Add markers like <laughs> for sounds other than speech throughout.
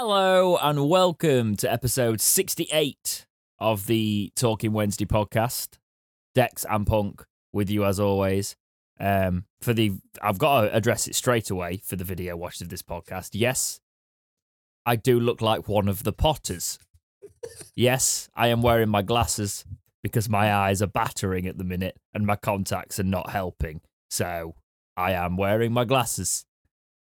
Hello and welcome to episode 68 of the Talking Wednesday podcast. Dex and Punk with you as always. Um, for the, I've got to address it straight away for the video watchers of this podcast. Yes, I do look like one of the Potters. yes, I am wearing my glasses because my eyes are battering at the minute and my contacts are not helping. So I am wearing my glasses.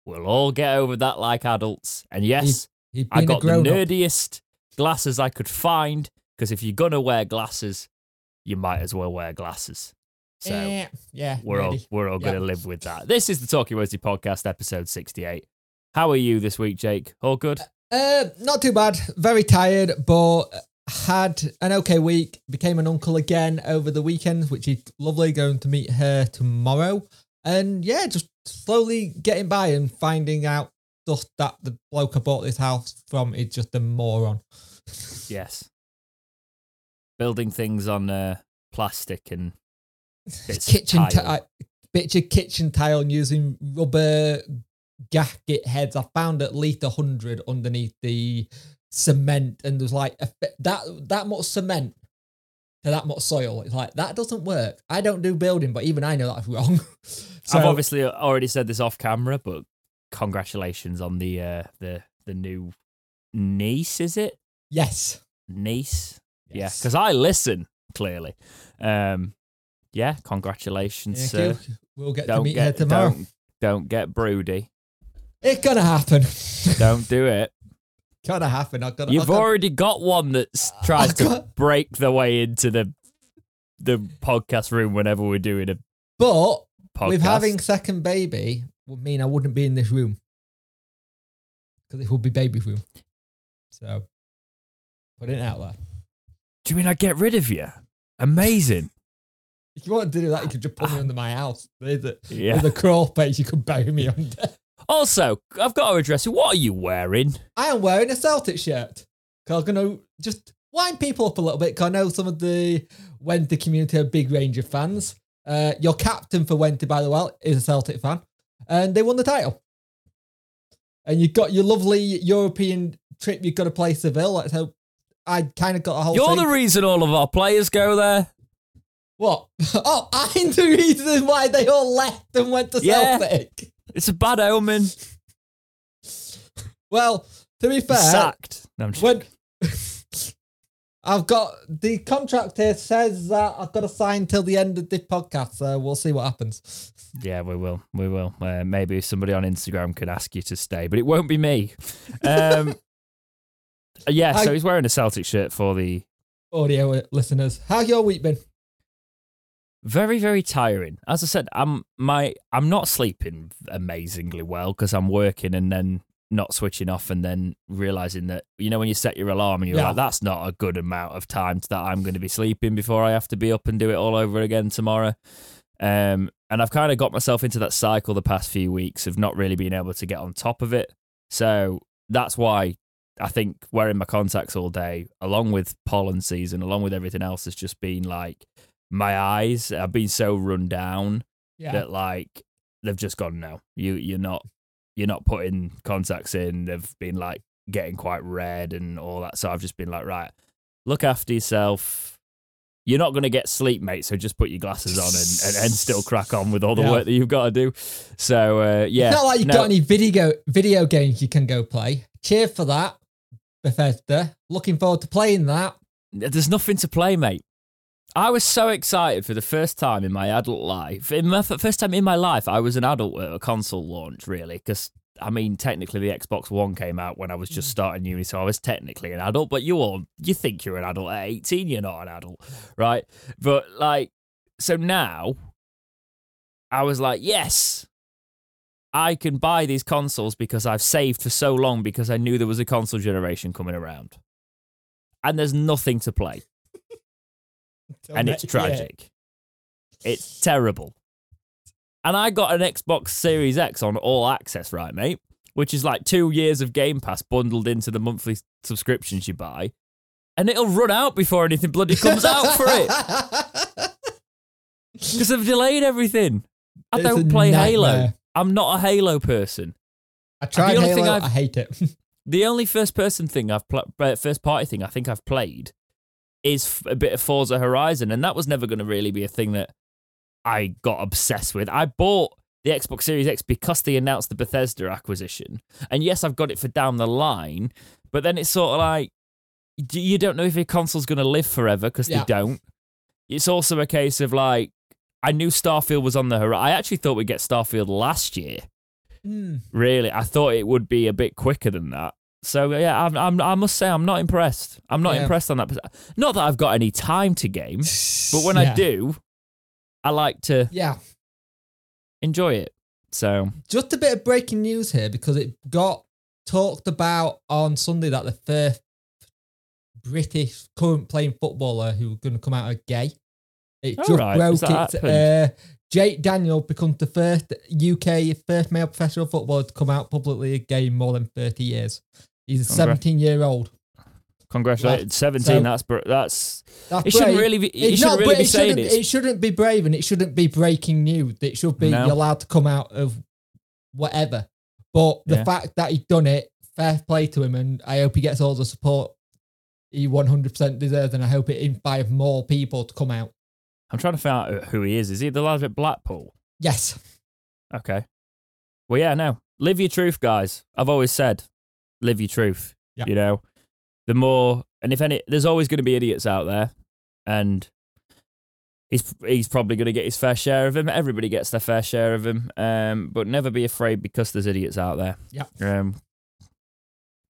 We'll all get over that like adults. And yes, I got the nerdiest glasses I could find because if you're gonna wear glasses, you might as well wear glasses. So Eh, yeah, we're all we're all Yeah. gonna live with that. This is the Talking Wednesday podcast, episode sixty-eight. How are you this week, Jake? All good? Uh, not too bad. Very tired, but had an okay week. Became an uncle again over the weekend, which is lovely. Going to meet her tomorrow, and yeah, just slowly getting by and finding out stuff that the bloke I bought this house from is just a moron. Yes. Building things on uh, plastic and kitchen tile. ti- bits of kitchen tile and using rubber gasket heads. I found at least a hundred underneath the cement, and there's like a, that that much cement to that much soil. It's like that doesn't work. I don't do building, but even I know that's wrong. <laughs> so I've obviously already said this off camera, but congratulations on the uh, the the new niece. Is it yes, niece? Yeah, Yes. because I listen clearly. Um, yeah, congratulations, Thank sir. We'll get to Don't meet her get tomorrow. don't don't get broody. It's gonna happen. <laughs> Don't do it. gonna happen. I've got. You've I've got, already got one that s- tries I've to got- break the way into the the podcast room whenever we're doing a but podcast. with having second baby would mean I wouldn't be in this room because it would be baby room. So put it out there. do you mean I get rid of you? Amazing. <laughs> If you want to do that, you could just put me under my house. There's a, Yeah. there's a crawl space you could bury me under. <laughs> Also, I've got to address it. What are you wearing? I am wearing a Celtic shirt. Because I'm going to just wind people up a little bit because I know some of the Wednesday community are a big Ranger fans. Uh, your captain for Wednesday, by the way, is a Celtic fan. And they won the title. And you've got your lovely European trip you've got to play Seville. Let's hope I kind of got a whole You're thing. the reason all of our players go there. What? <laughs> Oh, I'm the reason why they all left and went to Yeah. Celtic. It's a bad omen. <laughs> Well, to be fair, Sacked. No, I'm just- when I've got the contract here says that I've got to sign till the end of this podcast, so we'll see what happens. Yeah, we will. We will. Uh, maybe somebody on Instagram could ask you to stay, but it won't be me. Um, <laughs> yeah, so I- he's wearing a Celtic shirt for the Audio listeners, how's your week been? very very tiring. As I said, I'm my I'm not sleeping amazingly well because I'm working and then not switching off and then realizing that you know when you set your alarm and you're Yeah. like that's not a good amount of time that I'm going to be sleeping before I have to be up and do it all over again tomorrow. Um, and I've kind of got myself into that cycle the past few weeks of not really being able to get on top of it. So that's why I think wearing my contacts all day, along with pollen season, along with everything else, has just been like my eyes have been so run down Yeah. that like they've just gone no. You you're not you're not putting contacts in. They've been like getting quite red and all that. So I've just been like, right, look after yourself. You're not going to get sleep, mate. So just put your glasses on and, and, and still crack on with all the Yeah. work that you've got to do. So uh, yeah, It's not like you've no, got any video video games you can go play. Cheer for that, Bethesda. Looking forward to playing that. There's nothing to play, mate. I was so excited for the first time in my adult life. In my first time in my life, I was an adult at a console launch, really, because I mean, technically, the Xbox One came out when I was just mm. starting uni, so I was technically an adult. But you all, you think you're an adult at 18, you're not an adult, right? But like, so now, I was like, yes, I can buy these consoles because I've saved for so long because I knew there was a console generation coming around, and there's nothing to play <laughs> and it's Yeah. tragic. It's terrible. And I got an Xbox Series X on all access, right, mate? Which is like two years of Game Pass bundled into the monthly subscriptions you buy. And it'll run out before anything bloody comes out for it. <laughs> Because they've delayed everything. I It's don't play Halo. I'm not a Halo person. I tried only thing Halo. I've- hate it. <laughs> The only first person thing I've pl- uh, first party thing I think I've played is a bit of Forza Horizon, and that was never going to really be a thing that I got obsessed with. I bought the Xbox Series X because they announced the Bethesda acquisition, and yes, I've got it for down the line, but then it's sort of like you don't know if your console's going to live forever because Yeah. they don't. It's also a case of like I knew Starfield was on the horizon. I actually thought we'd get Starfield last year. Hmm. Really, I thought it would be a bit quicker than that. So yeah, I'm, I'm, I must say I'm not impressed. I'm not Yeah. impressed on that. Not that I've got any time to game, but when I do, I like to Yeah. enjoy it. So Just a bit of breaking news here because it got talked about on Sunday that the first British current playing footballer who was going to come out as gay. It All just right, broke it. Uh, Jake Daniel becomes the first UK first male professional footballer to come out publicly as gay in more than 30 years. He's a Congrats. 17 year old. congratulations, seventeen. So- that's br- that's. That's It shouldn't brave. really be. It's shouldn't not, really be it saying it. it shouldn't be brave and it shouldn't be breaking news. It should be No. you're allowed to come out of whatever. But the Yeah. fact that he's done it, fair play to him, and I hope he gets all the support he 100% deserves, and I hope it inspires more people to come out. I'm trying to find out who he is. Is he the lad at Blackpool? Yes. Okay. Well, yeah, no. Live your truth, guys. I've always said, live your truth. Yeah. You know, the more, and if any, there's always going to be idiots out there, and he's he's probably going to get his fair share of him. Everybody gets their fair share of him. Um, but never be afraid because there's idiots out there. Yeah. Um,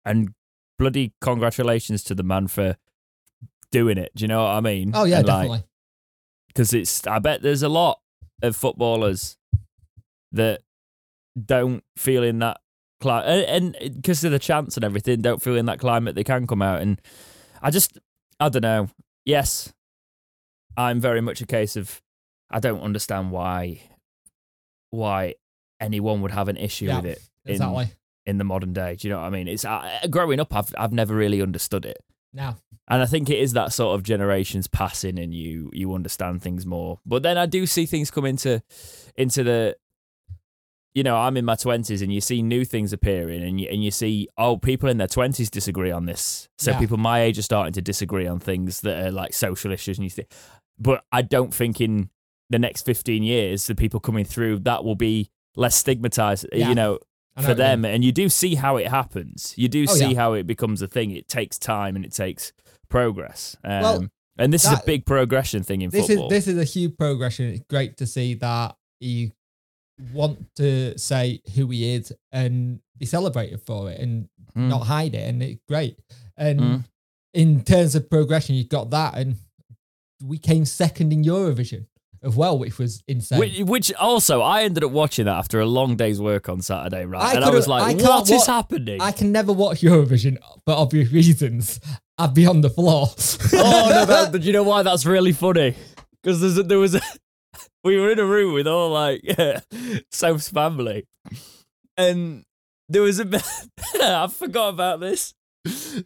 and bloody congratulations to the man for doing it. Do you know what I mean? Oh, yeah, And, definitely. because it's I bet there's a lot of footballers that don't feel in that climate and because of the chance and everything don't feel in that climate they can come out. And I just I don't know. Yes I'm very much a case of I don't understand why why anyone would have an issue Yeah, with it in, exactly. in the modern day. Do you know what I mean? It's uh, growing up I've I've never really understood it. Now, and I think it is that sort of generations passing, and you you understand things more. But then I do see things come into into the, you know, I'm in my twenties, and you see new things appearing, and you and you see oh, people in their twenties disagree on this. So Yeah. people my age are starting to disagree on things that are like social issues, and you think, but I don't think in the next fifteen years the people coming through that will be less stigmatized. Yeah. You know, know for what you them and you do see how it happens you do Oh, see yeah. how it becomes a thing it takes time and it takes progress um, Well, and this is a big progression thing in This football is this is a huge progression. It's great to see that you want to say who he is and be celebrated for it and Mm. not hide it, and it's great. And Mm. in terms of progression, you've got that, and we came second in Eurovision as well, which was insane. which, which also I ended up watching that after a long day's work on Saturday, right? I and I was like, can't "What is wa- happening?" I can never watch Eurovision for obvious reasons. I'd be on the floor. oh no! That, <laughs> but you know why? That's really funny because there was a, we were in a room with all like <laughs> Soph's family, and there was a bit. <laughs> I forgot about this.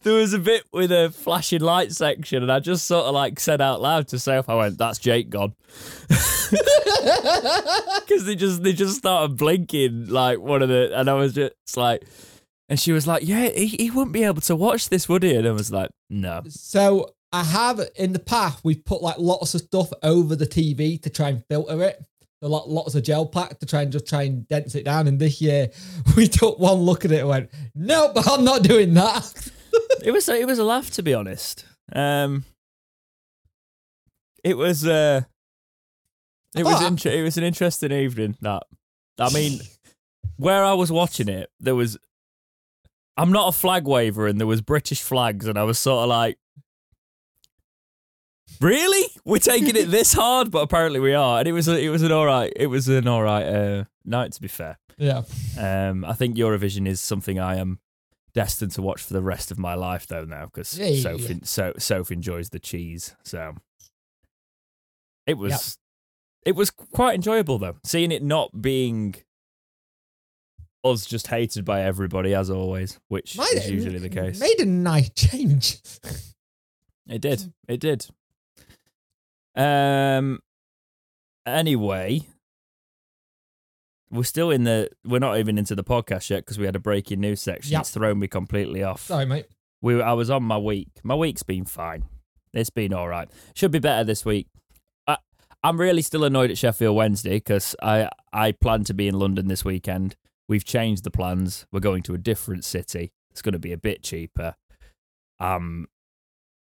There was a bit with a flashing light section, and I just sort of like said out loud to Soph, "I went, that's Jake gone," <laughs> because they just they just started blinking like one of the, and I was just like. And she was like, "Yeah, he, he wouldn't be able to watch this, would he?" And I was like, "No." So I have in the past we've put like lots of stuff over the TV to try and filter it. A lot, lots of gel pack to try and just try and dense it down. And this year <laughs> we took one look at it and went, "Nope, but <laughs> I'm not doing that." <laughs> it was a, it was a laugh to be honest. Um, it was uh, it was it was an interesting evening. That I mean, where I was watching it, there was. I'm not a flag waver, and there was British flags, and I was sort of like, "Really? We're taking it <laughs> this hard?" But apparently we are, and it was a, it was an all right it was an all right uh, night to be fair. Yeah, Um, I think Eurovision is something I am destined to watch for the rest of my life, though. Now because Yeah, yeah, Soph, yeah. so Soph enjoys the cheese, so it was it was quite enjoyable though. Seeing it not being us just hated by everybody as always, which Made is it- usually the case. Made a nice change. <laughs> It did. It did. Um. Anyway, we're still in the. We're not even into the podcast yet because we had a breaking news section. Yep. It's thrown me completely off. Sorry, mate. We, I was on my week. My week's been fine. It's been all right. Should be better this week. I, I'm really still annoyed at Sheffield Wednesday because I, I plan to be in London this weekend. We've changed the plans. We're going to a different city. It's going to be a bit cheaper. Um,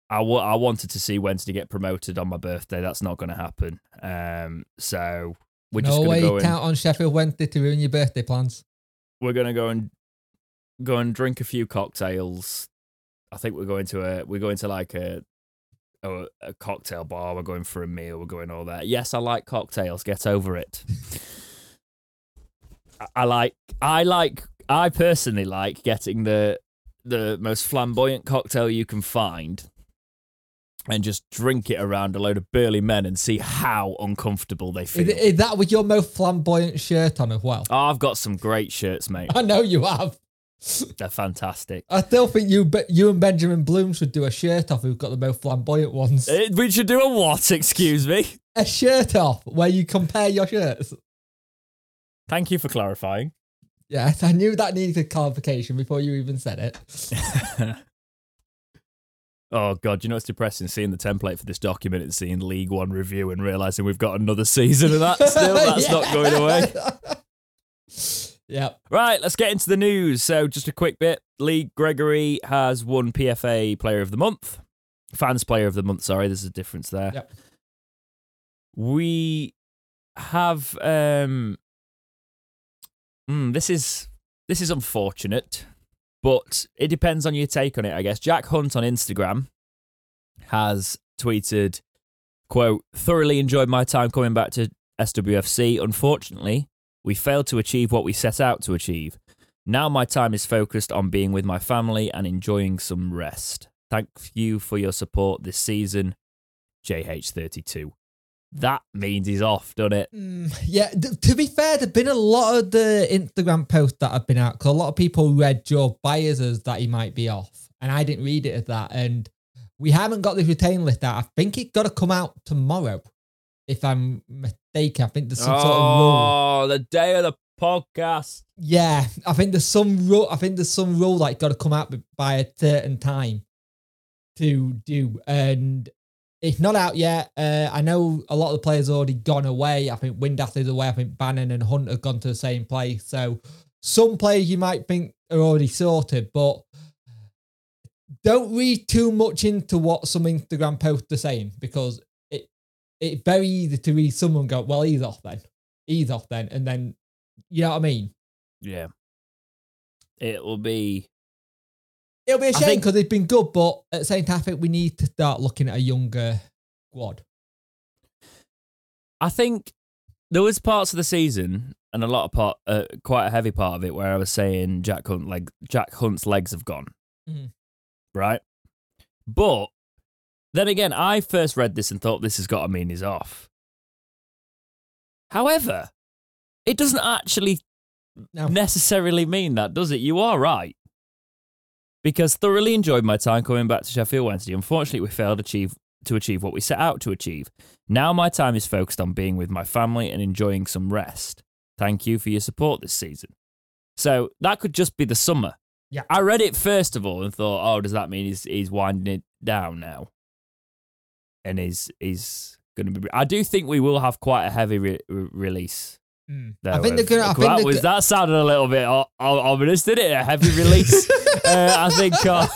I, w- I wanted to see Wednesday get promoted on my birthday. That's not going to happen. Um, so we're just going way to go you and count on Sheffield Wednesday to ruin your birthday plans. we're going to go and go and drink a few cocktails. I think we're going to a we're going to like a a, a cocktail bar. We're going for a meal. We're going all that. Yes, I like cocktails. Get over it. <laughs> I- I like I like I personally like getting the the most flamboyant cocktail you can find and just drink it around a load of burly men and see how uncomfortable they feel. Is, is that with your most flamboyant shirt on as well? oh, I've got some great shirts, mate. I know you have. They're fantastic. I still think you, you and Benjamin Bloom should do a shirt off. Who've got the most flamboyant ones? Eh, We should do a what? Excuse me. A shirt off where you compare your shirts. Thank you for clarifying. Yes, I knew that needed clarification before you even said it. <laughs> oh god, you know it's depressing seeing the template for this document and seeing League One review and realizing we've got another season of that still. <laughs> That's not going away. <laughs> Yep. Right, let's get into the news. So, just a quick bit. Lee Gregory has won PFA Player of the Month. Fans Player of the Month, sorry, there's a difference there. Yep. We have um mm, this is this is unfortunate, but it depends on your take on it, I guess. Jack Hunt on Instagram has tweeted, quote, thoroughly enjoyed my time coming back to SWFC. Unfortunately, we failed to achieve what we set out to achieve. Now my time is focused on being with my family and enjoying some rest. Thank you for your support this season, JH32. That means he's off, doesn't it? Mm, yeah, th- to be fair, there've been a lot of the Instagram posts that have been out because a lot of people read Joe Byers as that he might be off, and I didn't read it as that. And we haven't got the retain list out. I think it's got to come out tomorrow, if I'm mistaken. I think there's some sort of rule. Oh, the day of the podcast. Yeah, I think there's some rule. I think there's some rule like got to come out by a certain time to do, and it's not out yet. Uh, I know a lot of the players already gone away. I think Windass is away. I think Bannan and Hunt have gone to the same place. So some players you might think are already sorted, but don't read too much into what some Instagram posts are saying because it it's very easy to read someone go, well, he's off then, he's off then, and then you know what I mean. Yeah. It will be. It'll be a shame because they've been good, but at the same time, I think we need to start looking at a younger squad. I think there was parts of the season and a lot of part, uh, quite a heavy part of it, where I was saying Jack Hunt leg, Jack Hunt's legs have gone, Mhm. right? But then again, I first read this and thought this has got to mean he's off. However, it doesn't actually No. necessarily mean that, does it? You are right. Because thoroughly enjoyed my time coming back to Sheffield Wednesday. Unfortunately, we failed achieve, to achieve what we set out to achieve. Now my time is focused on being with my family and enjoying some rest. Thank you for your support this season. So that could just be the summer. Yeah. I read it first of all and thought, oh, does that mean he's he's winding it down now? And he's he's going to be. I do think we will have quite a heavy re- re- release Mm. I think they're gonna. I think that was that sounded a little bit ominous, did it? A heavy release. <laughs> uh, I think. Uh,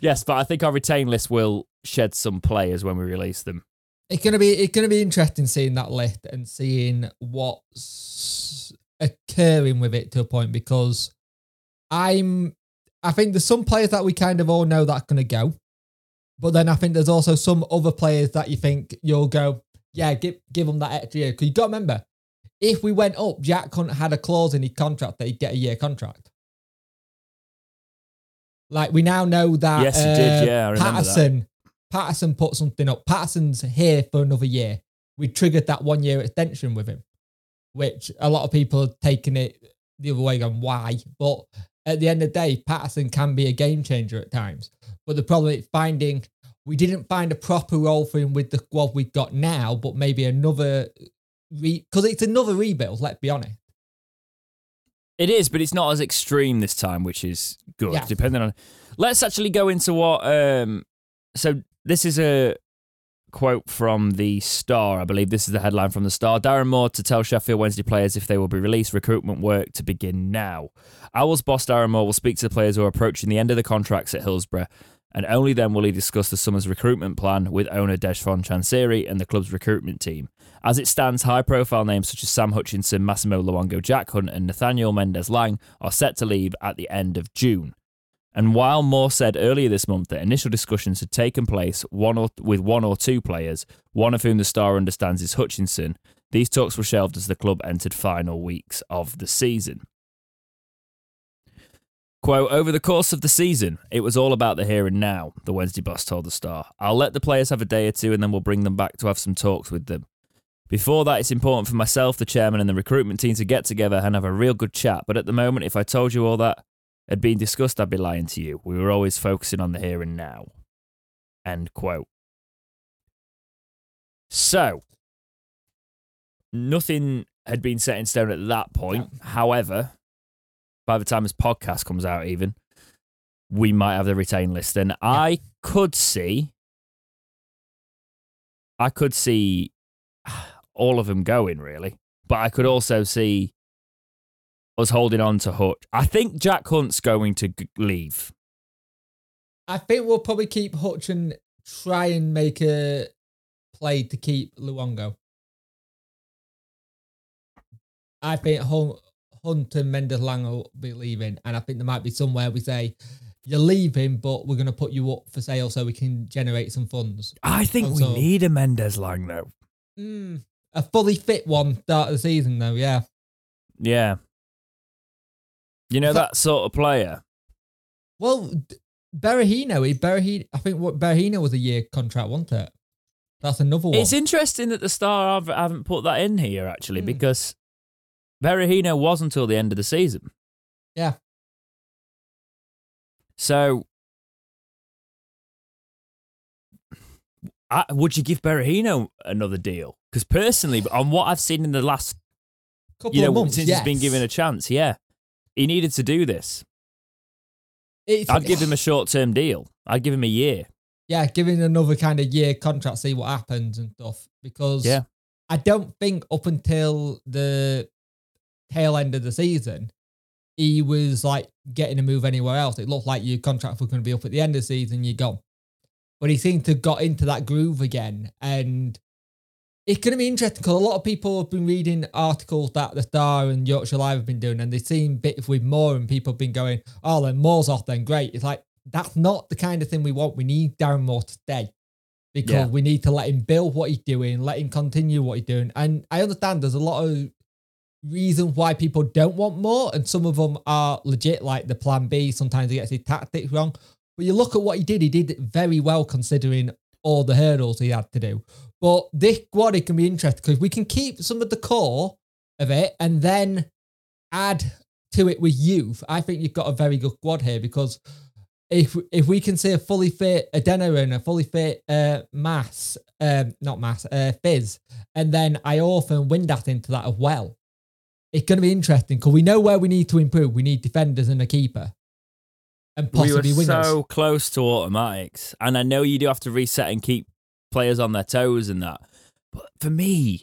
yes, but I think our retain list will shed some players when we release them. It's gonna be. It's gonna be interesting seeing that list and seeing what's occurring with it to a point because I'm. I think there's some players that we kind of all know that are gonna go, but then I think there's also some other players that you think you'll go. Yeah, give give them that extra year because you got to remember, if we went up, Jack Hunt had a clause in his contract that he'd get a year contract. Like we now know that. Yes, he did, uh, yeah, I remember that. Paterson, Paterson put something up. Paterson's here for another year. We triggered that one year extension with him, which a lot of people have taken it the other way, going why? But at the end of the day, Paterson can be a game changer at times. But the problem is finding we didn't find a proper role for him with the squad we've got now, but maybe another because it's another rebuild. Let's be honest. It is, but it's not as extreme this time, which is good. Yeah. Depending on, let's actually go into what. Um, so this is a quote from the Star. I believe this is the headline from the Star. Darren Moore to tell Sheffield Wednesday players if they will be released. Recruitment work to begin now. Owls boss Darren Moore will speak to the players who are approaching the end of the contracts at Hillsborough, and only then will he discuss the summer's recruitment plan with owner Dejphon Chansiri and the club's recruitment team. As it stands, high profile names such as Sam Hutchinson, Massimo Luongo, Jack Hunt, and Nathaniel Mendez-Laing are set to leave at the end of June. And while Moore said earlier this month that initial discussions had taken place one or, with one or two players, one of whom the star understands is Hutchinson, these talks were shelved as the club entered final weeks of the season. Quote, over the course of the season, it was all about the here and now, the Wednesday boss told the Star. I'll let the players have a day or two and then we'll bring them back to have some talks with them. Before that, it's important for myself, the chairman, and the recruitment team to get together and have a real good chat. But at the moment, if I told you all that had been discussed, I'd be lying to you. We were always focusing on the here and now. End quote. So, nothing had been set in stone at that point. However, by the time this podcast comes out, even, we might have the retain list. And I could see, I could see all of them going really, but I could also see us holding on to Hutch. I think Jack Hunt's going to g- leave. I think we'll probably keep Hutch and try and make a play to keep Luongo. I think Hunt, Hunt and Mendez-Laing will be leaving, and I think there might be somewhere we say you're leaving, but we're going to put you up for sale so we can generate some funds. I think we need a Mendez-Laing though. Mm, a fully fit one start of the season, though. Yeah, Yeah. You know So- that sort of player. well, Berahino, he Berahino, I think what Berahino was a year contract, wasn't it? That's another one. It's interesting that the Star have, haven't put that in here actually Hmm. because Berahino was until the end of the season. Yeah. So, I, would you give Berahino another deal? Because personally, on what I've seen in the last, Couple you know, of months, since he's been given a chance, yeah, he needed to do this. It's- I'd give <sighs> him a short-term deal. I'd give him a year. yeah, giving another kind of year contract, see what happens and stuff. Because Yeah. I don't think up until the tail end of the season, he was like getting a move anywhere else. It looked like your contract was going to be up at the end of the season, you're gone. But he seemed to have got into that groove again. And it's going to be interesting because a lot of people have been reading articles that the Star and Yorkshire Live have been doing, and they've seen bits with Moore, and people have been going, oh, then Moore's off, then great. It's like, that's not the kind of thing we want. We need Darren Moore to stay because Yeah. we need to let him build what he's doing, let him continue what he's doing. And I understand there's a lot of reasons why people don't want more, and some of them are legit, like the plan B. Sometimes he gets his tactics wrong. But you look at what he did, he did it very well considering all the hurdles he had to do. But this squad, it can be interesting because we can keep some of the core of it and then add to it with youth. I think you've got a very good squad here because if if we can see a fully fit Adeno and a fully fit uh, Mass, um, not Mass, uh, Fizz, and then I often Windass into that as well, it's going to be interesting because we know where we need to improve. We need defenders and a keeper, and we were possibly wingers. so close to automatics, and I know you do have to reset and keep players on their toes and that. But for me,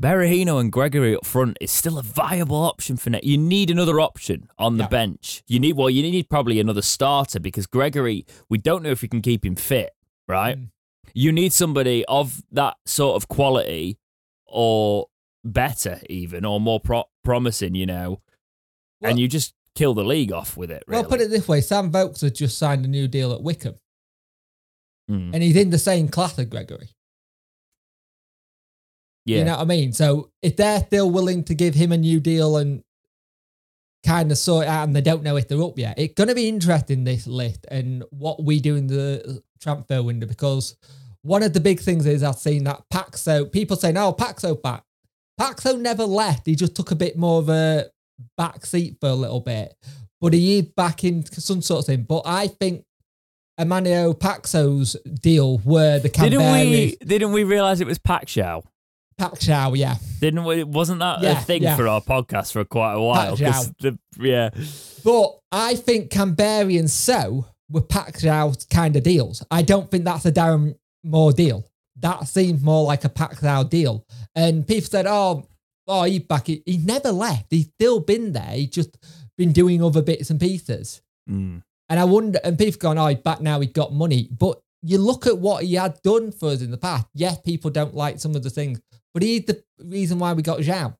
Berahino and Gregory up front is still a viable option for next. You need another option on the Yeah. bench. You need well, you need probably another starter because Gregory, we don't know if we can keep him fit, right? Mm. You need somebody of that sort of quality, or better even, or more pro- promising. You know, Well- and you just kill the league off with it. Really. Well, put it this way: Sam Vokes has just signed a new deal at Wycombe, Mm. and he's in the same class as Gregory. yeah. You know what I mean? So if they're still willing to give him a new deal and kind of sort it out and they don't know if they're up yet, it's going to be interesting this list and what we do in the transfer window because one of the big things is I've seen that Paxo, people saying, oh, Paxo back. Paxo never left. He just took a bit more of a back seat for a little bit, but he is back in some sort of thing. But I think Emmanuel Paxo's deal were the Didn't we? Didn't we realize it was Pac Show? Yeah. Didn't we? Wasn't that Yeah, a thing yeah. for our podcast for quite a while? The- yeah, But I think Canberry and So were Pacquiao kind of deals. I don't think that's a Darren Moore deal. That seemed more like a Pacquiao deal. And people said, oh, oh, he's back. He, he never left. He's still been there. He's just been doing other bits and pieces. Mm. And I wonder, and people going, oh, back now, he's got money. But you look at what he had done for us in the past. Yes, people don't like some of the things, but he's the reason why we got Zhao.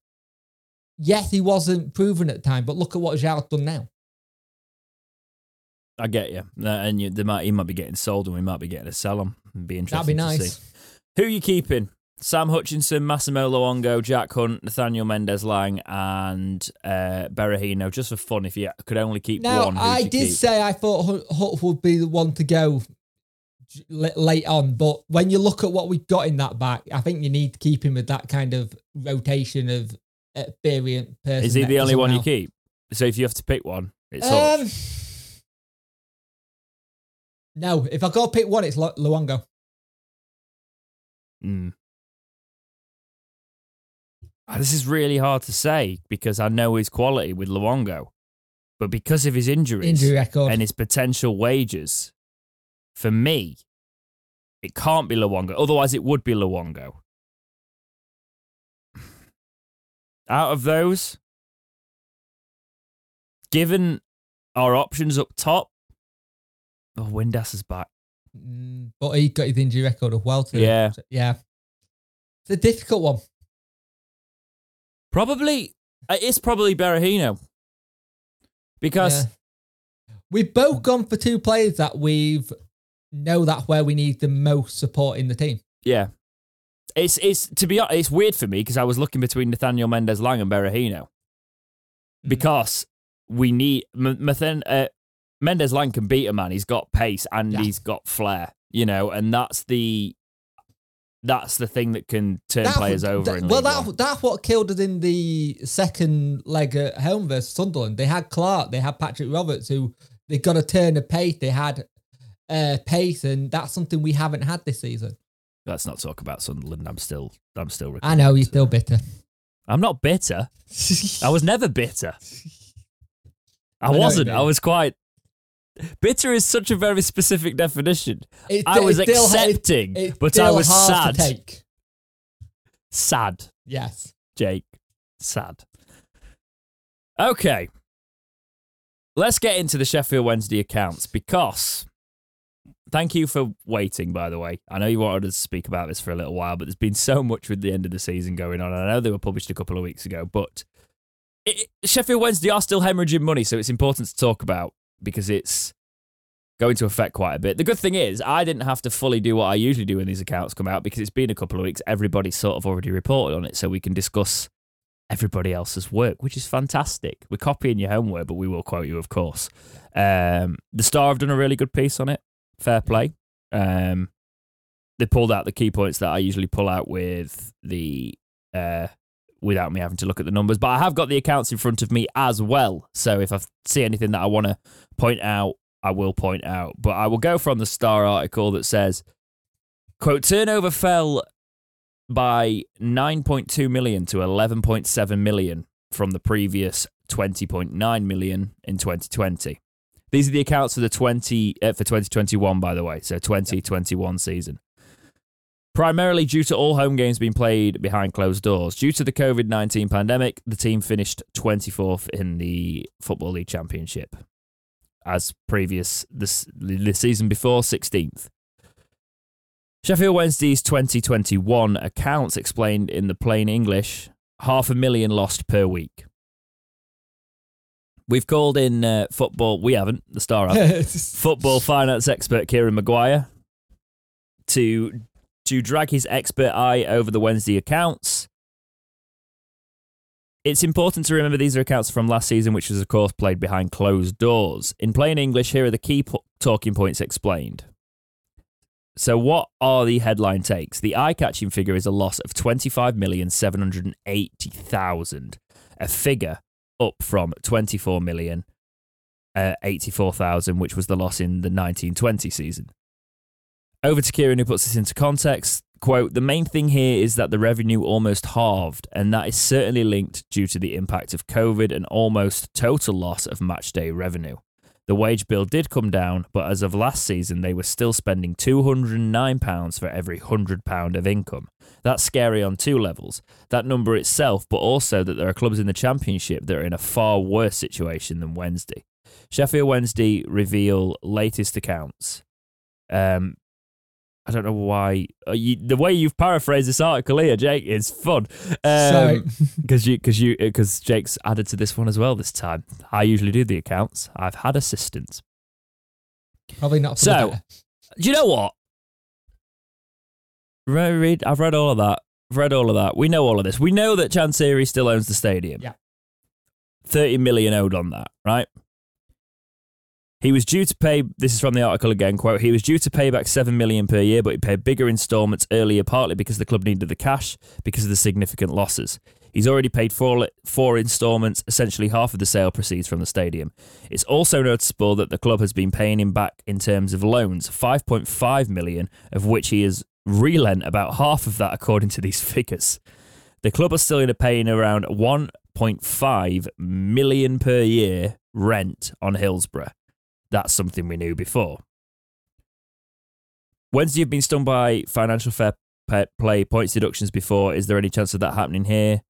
Yes, he wasn't proven at the time, but look at what Zhao's done now. I get you. Uh, and you, they might, he might be getting sold, and we might be getting to sell him. It'd be That'd interesting be to see. nice. Who are you keeping? Sam Hutchinson, Massimo Luongo, Jack Hunt, Nathaniel Mendez-Laing, and uh, Berahino. Just for fun, if you could only keep Now, one, I did keep? say I thought Hunt would be the one to go late on, but when you look at what we've got in that back, I think you need to keep him with that kind of rotation of experienced person. Is he the only one someone you keep? So if you have to pick one, it's Hutch. Um, no, if I go pick one, it's Lu- Luongo. Mm. Ah, This is really hard to say because I know his quality with Luongo, but because of his injuries Injury record. and his potential wages, for me, it can't be Luongo. Otherwise, it would be Luongo. Out of those, given our options up top, oh, Windass is back. Mm, but he got his injury record as well. Too. Yeah. So, yeah. It's a difficult one. Probably, uh, it's probably Berahino. Because Yeah. We've both gone for two players that we've know that's where we need the most support in the team. Yeah. It's it's to be honest, it's weird for me because I was looking between Nathaniel Mendez-Laing and Berahino Mm. because we need M- Mathen, uh, Mendez-Laing can beat a man. He's got pace and Yeah. he's got flair, you know, and that's the that's the thing that can turn That- players over. that- in well, that, that's what killed us in the second leg at home versus Sunderland. They had Clark, they had Patrick Roberts, who they got a turn of pace. They had uh, pace, and that's something we haven't had this season. Let's not talk about Sunderland. I'm still I'm still. I know you're still bitter. I'm not bitter. <laughs> I was never bitter. I, what wasn't. I was quite. Bitter is such a very specific definition. It's- I was still- accepting, it's but I was sad. Sad, Yes. Jake. Sad. Okay. Let's get into the Sheffield Wednesday accounts because. Thank you for waiting, by the way. I know you wanted to speak about this for a little while, but there's been so much with the end of the season going on. I know they were published a couple of weeks ago, but it, Sheffield Wednesday are still hemorrhaging money, so it's important to talk about because it's going to affect quite a bit. The good thing is, I didn't have to fully do what I usually do when these accounts come out because it's been a couple of weeks. Everybody's sort of already reported on it, so we can discuss everybody else's work, which is fantastic. We're copying your homework, but we will quote you, of course. Um, the Star have done a really good piece on it. Fair play. Um, they pulled out the key points that I usually pull out with the uh, without me having to look at the numbers. But I have got the accounts in front of me as well. So if I see anything that I want to point out, I will point out. But I will go from the Star article that says, quote, turnover fell by 9.2 million to 11.7 million from the previous 20.9 million in 2020. These are the accounts for the 20 uh, for 2021 by the way, so 2021 season. Primarily due to all home games being played behind closed doors. Due to the COVID 19 pandemic, the team finished 24th in the Football League Championship. As previous, this, the season before, 16th. Sheffield Wednesday's 2021 accounts explained in the plain English half a million lost per week. We've called in uh, football, we haven't, the Star <laughs> football finance expert Kieran Maguire to to drag his expert eye over the Wednesday accounts. It's important to remember these are accounts from last season, which was, of course, played behind closed doors. In plain English, here are the key po- talking points explained. So, what are the headline takes? The eye catching figure is a loss of 25,780,000, a figure up from 24 million uh, 84,000, which was the loss in the 1920 season. Over to Kieran, who puts this into context. quote, the main thing here is that the revenue almost halved, and that is certainly linked due to the impact of COVID and almost total loss of match day revenue. The wage bill did come down, but as of last season, they were still spending £209 for every £100 of income. That's scary on two levels that number itself, but also that there are clubs in the Championship that are in a far worse situation than Wednesday. Sheffield Wednesday reveal latest accounts. Um, I don't know why uh, you, the way you've paraphrased this article here, Jake, is fun. Sorry. <laughs> because you because you because Jake's added to this one as well this time. I usually do the accounts. I've had assistants. Probably not. For So- the. Do you know what? Re- Read, I've read all of that. I've read all of that. We know all of this. We know that Chansiri still owns the stadium. Yeah. 30 million owed on that, right? He was due to pay, this is from the article again, quote, he was due to pay back 7 million per year, but he paid bigger installments earlier, partly because the club needed the cash because of the significant losses. He's already paid four, four installments, essentially half of the sale proceeds from the stadium. It's also noticeable that the club has been paying him back in terms of loans, 5.5 million, of which he has relent about half of that according to these <laughs> figures. The club are still in a paying around 1.5 million per year rent on Hillsborough. That's something we knew before. Wednesday have been stung by financial fair play points deductions before. Is there any chance of that happening here?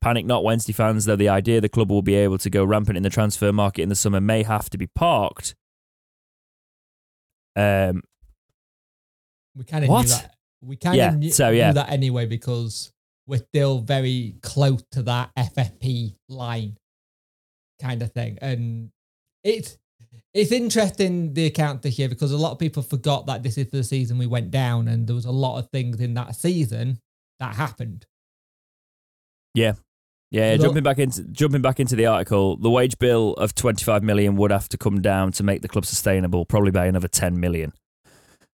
Panic not, Wednesday fans, though the idea the club will be able to go rampant in the transfer market in the summer may have to be parked. Um, we kind of knew that. We kind Yeah, of knew, so, yeah. knew that anyway because we're still very close to that FFP line kind of thing, and it's it's interesting the account this year because a lot of people forgot that this is the season we went down, and there was a lot of things in that season that happened. Yeah, Look- jumping back into jumping back into the article, the wage bill of 25 million would have to come down to make the club sustainable, probably by another 10 million.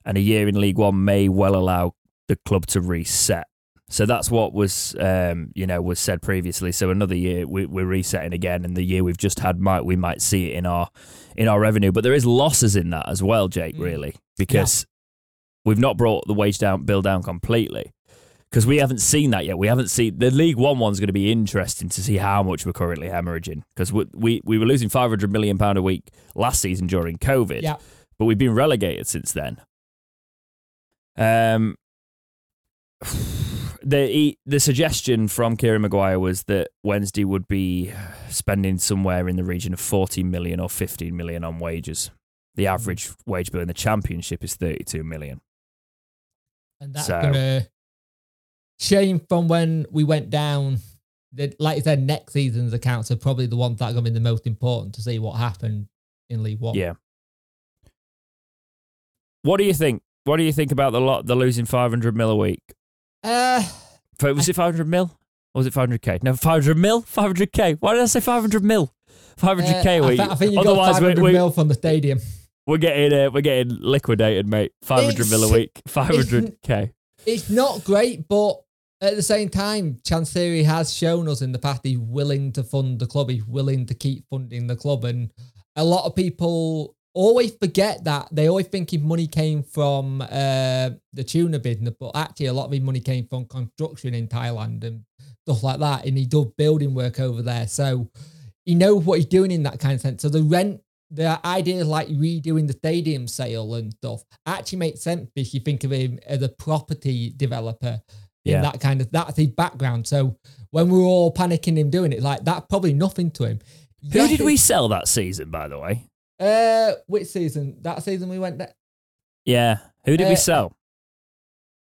And a year in League One may well allow the club to reset. So that's what was, um, you know, was said previously. So another year we, we're resetting again, and the year we've just had might we might see it in our in our revenue, but there is losses in that as well, Jake. Mm. Really, because we've not brought the wage down bill down completely because we haven't seen that yet. We haven't seen the League One one's going to be interesting to see how much we're currently hemorrhaging because we, we we were losing five hundred million pound a week last season during COVID, Yeah. but we've been relegated since then. Um, <sighs> <sighs> <sighs> the the suggestion from Kieran Maguire was that Wednesday would be spending somewhere in the region of forty million or fifteen million on wages. The hmm. average wage bill in the Championship is thirty two million. and that's So- gonna change from when we went down. Like you said, next season's accounts are probably the ones that are going to be the most important to see what happened in League One. Yeah. What do you think? What do you think about the lot? The losing five hundred mil a week. Uh, F- Was it five hundred mil? Or was it five hundred k? No, five hundred mil. Five hundred k. Why did I say five hundred mil? Five hundred k uh, a I, week. thi- I think you got Otherwise, 500 we, we, mil from the stadium. we're getting uh, we're getting liquidated, mate. Five hundred mil a week. Five hundred k. It's not great, but at the same time, Chansiri has shown us in the past he's willing to fund the club. He's willing to keep funding the club, and a lot of people always forget that. They always think his money came from uh, the tuna business, but actually, a lot of his money came from construction in Thailand and stuff like that. And he does building work over there, so he knows what he's doing in that kind of sense. So the rent. The ideas like redoing the stadium sale and stuff actually makes sense if you think of him as a property developer in Yeah. that kind of that's his background. So when we were all panicking him doing it, like that's probably nothing to him. Who Yes, did we sell that season, by the way? Uh, which season? That season we went. There? Yeah. Who did we Uh, sell?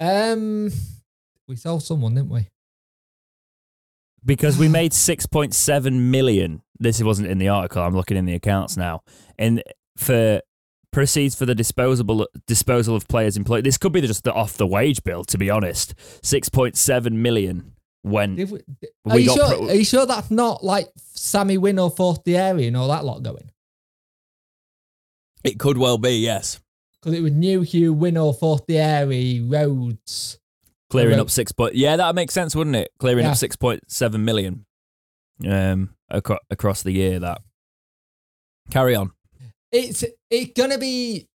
Um, we sold someone, didn't we? because we <sighs> made 6.7 million this wasn't in the article i'm looking in the accounts now and for proceeds for the disposable disposal of players employed this could be just the off the wage bill to be honest 6.7 million when Did we, did- We are you got sure? pro- are you sure that's not like Sammy Winnall Fourth the area and all that lot going? It could well be yes Because it was New Hugh, Winnall Fourth the area, Rhodes. clearing up six point yeah that makes sense wouldn't it clearing Yeah. up 6.7 million um acro- across the year that carry on It's it's gonna be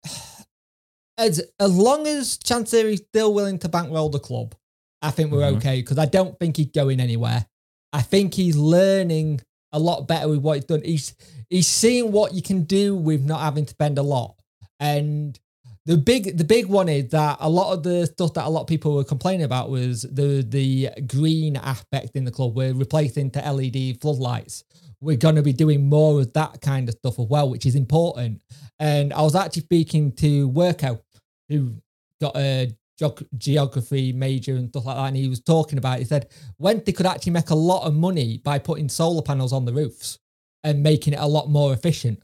as as long as Chansiri's still willing to bankroll the club, I think we're Mhm. okay because I don't think he's going anywhere. I think he's learning a lot better with what he's done. He's he's seeing what you can do with not having to spend a lot. And the big the big one is that a lot of the stuff that a lot of people were complaining about was the the green aspect in the club. We're replacing to LED floodlights. We're going to be doing more of that kind of stuff as well, which is important. And I was actually speaking to Worko, who got a geog- geography major and stuff like that, and he was talking about. It. He said when they could actually make a lot of money by putting solar panels on the roofs and making it a lot more efficient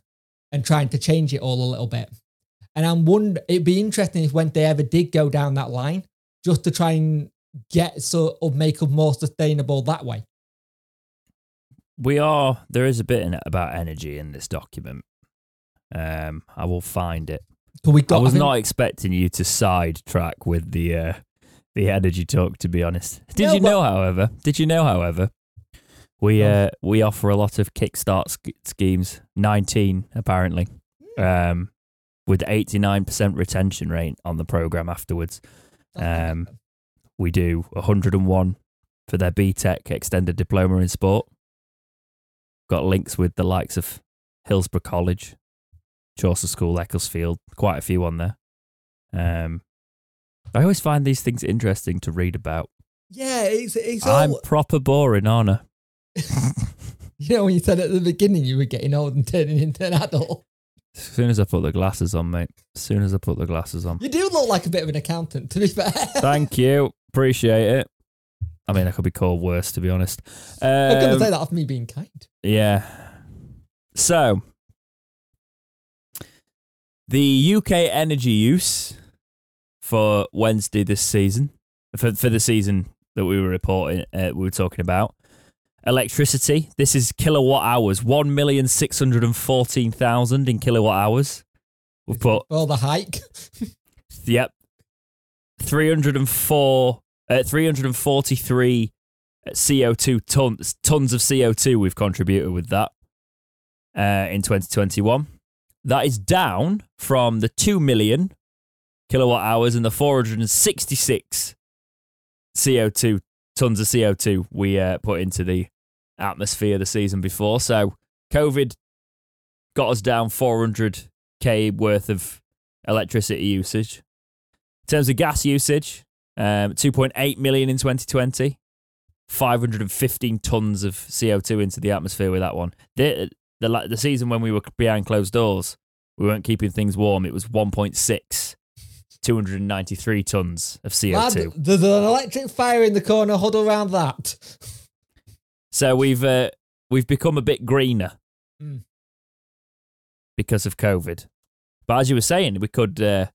and trying to change it all a little bit. And I'm wonder it'd be interesting if when they ever did go down that line, just to try and get sort of make them more sustainable that way. We are. There is a bit in it about energy in this document. Um, I will find it. But we got I was think- not expecting you to sidetrack with the uh, the energy talk. To be honest, did No, you but- know? However, did you know? However, we uh, we offer a lot of kickstart sch- schemes. Nineteen apparently, Hmm. um, with eighty nine percent retention rate on the program afterwards. Um, we do 101 for their BTEC extended diploma in sport. Got links with the likes of Hillsborough College, Chaucer School, Ecclesfield, quite a few on there. Um, I always find these things interesting to read about. yeah, it's it's I'm all proper boring, aren't I? <laughs> <laughs> you know when you said at the beginning you were getting old and turning into an adult. As soon as I put the glasses on, mate. As soon as I put the glasses on. You do look like a bit of an accountant, to be fair. <laughs> Thank you. Appreciate it. I mean, I could be called worse, to be honest. I'm going to Um, say that off me being kind. Yeah. So, the UK energy use for Wednesday this season, for for the season that we were reporting, uh, we were talking about, electricity. This is kilowatt hours. One million six hundred and fourteen thousand in kilowatt hours. We've put Well, the hike. <laughs> Yep. 304, uh, 343 CO2 tons, tons of CO2 we've contributed with that uh, in 2021. That is down from the 2 million kilowatt hours and the 466 CO2 tons of CO2 we uh, put into the atmosphere the season before. So COVID got us down 400k worth of electricity usage. In terms of gas usage, um, 2.8 million in 2020, 515 tons of CO2 into the atmosphere with that one. The, the season when we were behind closed doors, we weren't keeping things warm. It was 1.6, 293 tons of CO2. Lad, there's an electric fire in the corner. Huddle around that. So we've uh, we've become a bit greener Mm. because of COVID. But as you were saying, we could uh,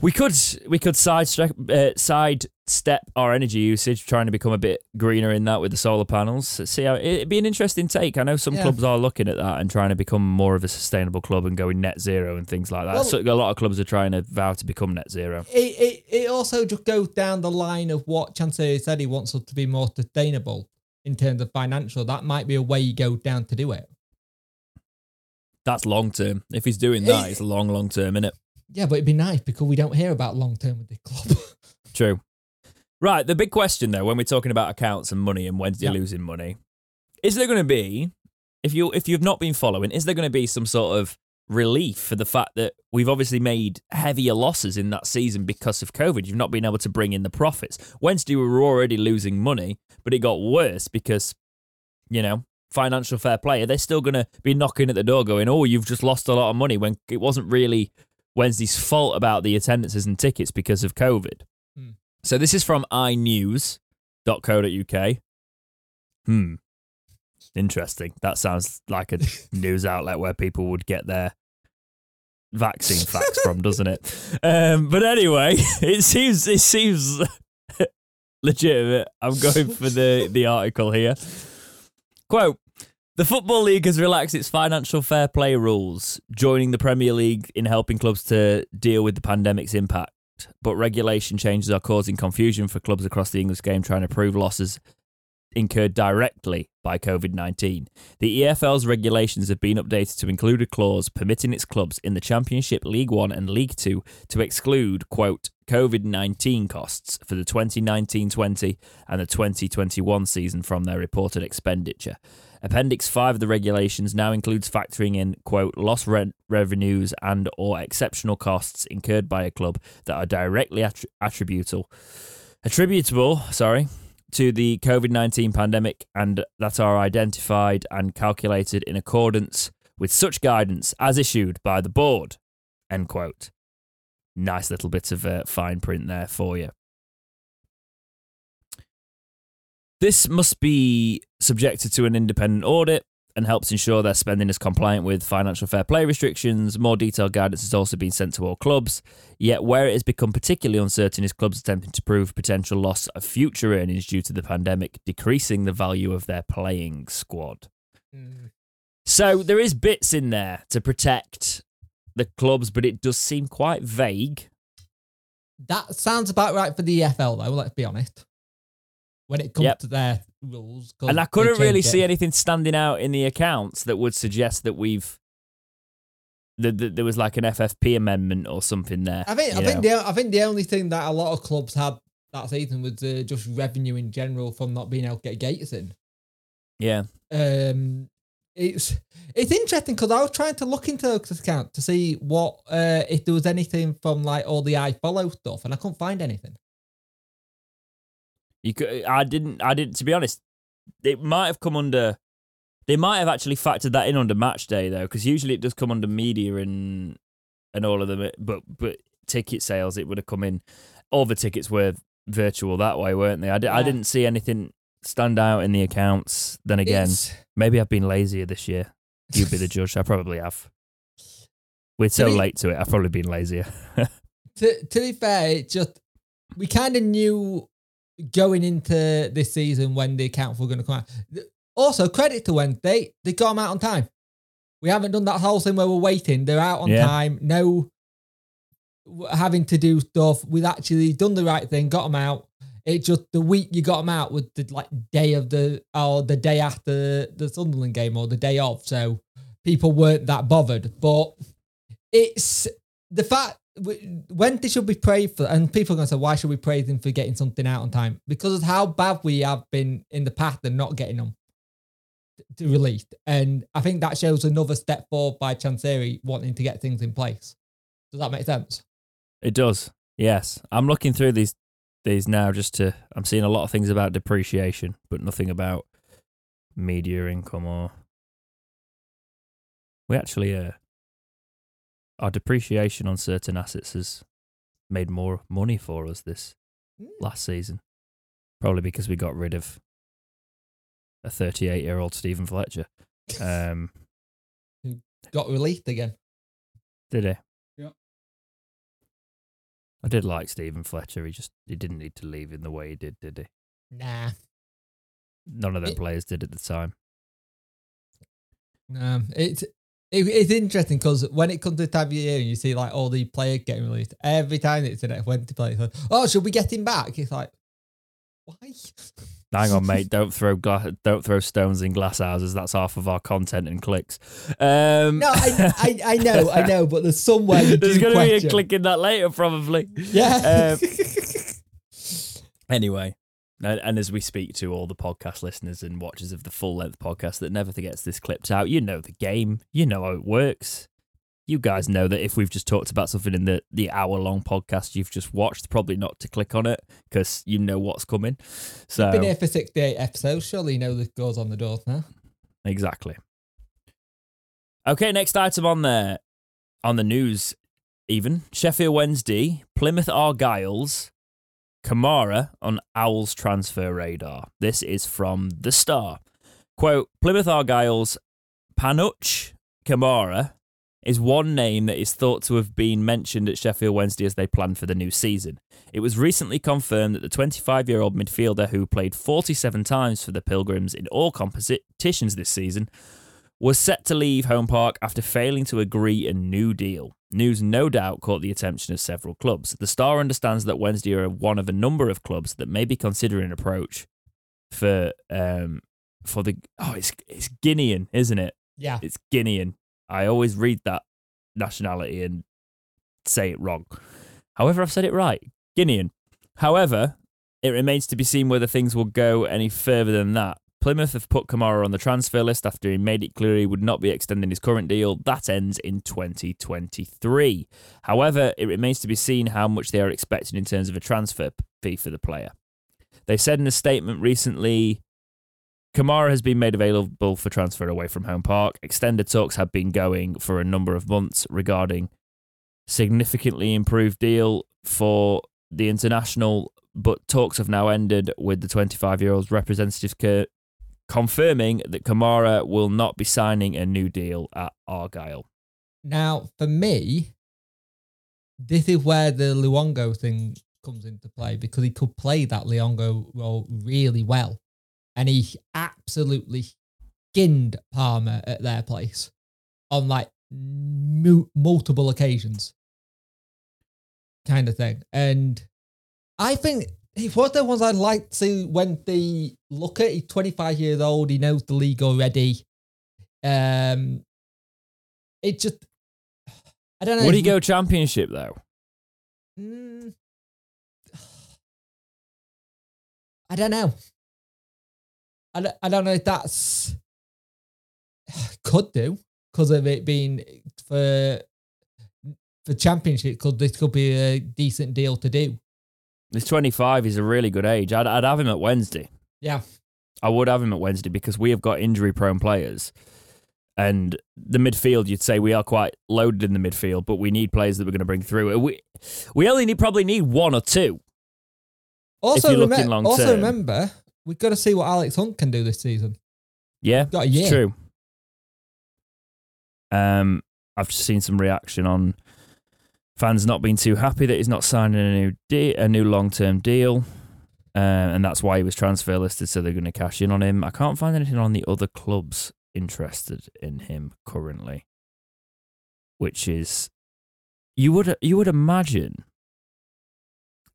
we could we could sidestep uh, sidestep our energy usage, trying to become a bit greener in that with the solar panels. See how it'd be an interesting take. I know some Yeah. clubs are looking at that and trying to become more of a sustainable club and going net zero and things like that. Well- so a lot of clubs are trying to vow to become net zero. It, it, it also just goes down the line of what Chancellor said he wants us to be more sustainable in terms of financial. That might be a way you go down to do it. That's long term. If he's doing that, It- it's long, long term, isn't it? Yeah, but it'd be nice because we don't hear about long term with the club. <laughs> True. Right. The big question, though, when we're talking about accounts and money and when you're Yeah. losing money, is there going to be, if you if you've not been following, is there going to be some sort of relief for the fact that we've obviously made heavier losses in that season because of COVID? You've not been able to bring in the profits. Wednesday we were already losing money, but it got worse because, you know, financial fair play. Are They're still going to be knocking at the door, going, "Oh, you've just lost a lot of money," when it wasn't really Wednesday's fault about the attendances and tickets because of COVID. Hmm. So this is from inews.co.uk. Hmm. Interesting. That sounds like a <laughs> news outlet where people would get their vaccine <laughs> facts from, doesn't it? Um, but anyway, <laughs> it seems it seems legitimate. I'm going for the, the article here. Quote The Football League has relaxed its financial fair play rules, joining the Premier League in helping clubs to deal with the pandemic's impact. But regulation changes are causing confusion for clubs across the English game trying to prove losses incurred directly by COVID 19. The EFL's regulations have been updated to include a clause permitting its clubs in the Championship, League One, and League Two to exclude, quote, COVID 19 costs for the 2019 20 and the 2021 season from their reported expenditure. Appendix 5 of the regulations now includes factoring in, quote, lost rent revenues and or exceptional costs incurred by a club that are directly attributable attributable, sorry, to the COVID 19 pandemic and that are identified and calculated in accordance with such guidance as issued by the board. End quote. Nice little bit of uh, fine print there for you. This must be subjected to an independent audit and helps ensure their spending is compliant with financial fair play restrictions. More detailed guidance has also been sent to all clubs. Yet, where it has become particularly uncertain is clubs attempting to prove potential loss of future earnings due to the pandemic, decreasing the value of their playing squad. Mm. So, there is bits in there to protect the clubs, but it does seem quite vague. That sounds about right for the EFL, though, let's be honest. When it comes yep. to their rules. And I couldn't really it. see anything standing out in the accounts that would suggest that we've that, that there was like an FFP amendment or something there. I think I think the I think the only thing that a lot of clubs had that season was uh, just revenue in general from not being able to get gates in. Yeah. Um, it's it's interesting because I was trying to look into this account to see what uh if there was anything from like all the I follow stuff, and I couldn't find anything. You could. I didn't. I didn't. To be honest, it might have come under. They might have actually factored that in under match day though, because usually it does come under media and and all of them. Eh, but but ticket sales, it would have come in. All the tickets were virtual that way, weren't they? I, yeah. I didn't see anything stand out in the accounts. Then again, it's... maybe I've been lazier this year. You'd be the <laughs> judge. I probably have. We're so be, late to it. I've probably been lazier. <laughs> to to be fair, it just we kind of knew going into this season when the accounts were going to come out. Also, credit to Wednesday, they got them out on time. We haven't done that whole thing where we're waiting. They're out on yeah. time. No having to do stuff. We've actually done the right thing, got them out. It just the week you got them out was the like day of the or the day after the Sunderland game or the day of. So people weren't that bothered. But it's the fact when they should be praised for, and people are going to say, why should we praise them for getting something out on time? Because of how bad we have been in the past and not getting them released. And I think that shows another step forward by Chansiri wanting to get things in place. Does that make sense? It does. Yes. I'm looking through these these now just to I'm seeing a lot of things about depreciation, but nothing about media income or we actually uh our depreciation on certain assets has made more money for us this mm. last season. Probably because we got rid of a 38 year old Steven Fletcher. <laughs> Um, Who got released again. Did he? Yeah. I did like Steven Fletcher. He just he didn't need to leave in the way he did, did he? Nah. None of them it, players did at the time. Um, it's it, it's interesting because when it comes to the time of year and you see like all the players getting released, every time it's an F20 player, like, oh, should we get him back? It's like, why? <laughs> Hang on, mate! Don't throw gla- don't throw stones in glass houses. That's half of our content and clicks. Um, no, I, I, I know, I know, but there's somewhere <laughs> there's going to be a click in that later, probably. Yeah. Um, <laughs> anyway, and, and, as we speak to all the podcast listeners and watchers of the full length podcast that never gets this clipped out, you know the game, you know how it works. You guys know that if we've just talked about something in the, the hour long podcast you've just watched, probably not to click on it because you know what's coming. So You've been here for 68 episodes, surely you know this goes on the doors now. Exactly. Okay, next item on there, on the news, even Sheffield Wednesday, Plymouth Argyles, Camara on Owls transfer radar. This is from The Star. Quote Plymouth Argyle's Panutche Camara is one name that is thought to have been mentioned at Sheffield Wednesday as they plan for the new season. It was recently confirmed that the 25 year old midfielder who played 47 times for the Pilgrims in all competitions this season was set to leave Home Park after failing to agree a new deal. News no doubt caught the attention of several clubs. The Star understands that Wednesday are one of a number of clubs that may be considering an approach for um for the oh it's it's Guinean, isn't it? Yeah. It's Guinean. I always read that nationality and say it wrong. However, I've said it right. Guinean. However, it remains to be seen whether things will go any further than that. Plymouth have put Camara on the transfer list after he made it clear he would not be extending his current deal. That ends in 2023. However, it remains to be seen how much they are expecting in terms of a transfer fee for the player. They said in a statement recently Camara has been made available for transfer away from home park. Extended talks have been going for a number of months regarding significantly improved deal for the international, but talks have now ended with the 25 year old's representative confirming that Camara will not be signing a new deal at Argyle. Now, for me, this is where the Luongo thing comes into play because he could play that Luongo role really well. And he absolutely skinned Palmer at their place on like mu- multiple occasions, kind of thing. And I think he's one of the ones I'd like to when they look at. He's 25 years old. He knows the league already. Um, it just I don't know. Would he go championship though? Mm, <sighs> I don't know. I don't, I don't know if that's <sighs> could do because of it being for for championship. Could this could be a decent deal to do? He's 25. He's a really good age. I'd, I'd have him at Wednesday. Yeah. I would have him at Wednesday because we have got injury prone players. And the midfield, you'd say we are quite loaded in the midfield, but we need players that we're going to bring through. We we only need probably need one or two. Also, if you're remem- looking also term. remember we've got to see what Alex Hunt can do this season. Yeah, Got a it's year. true. Um, I've seen some reaction on fans not being too happy that he's not signing a new de- a new long term deal, uh, and that's why he was transfer listed. So they're going to cash in on him. I can't find anything on the other clubs interested in him currently, which is you would you would imagine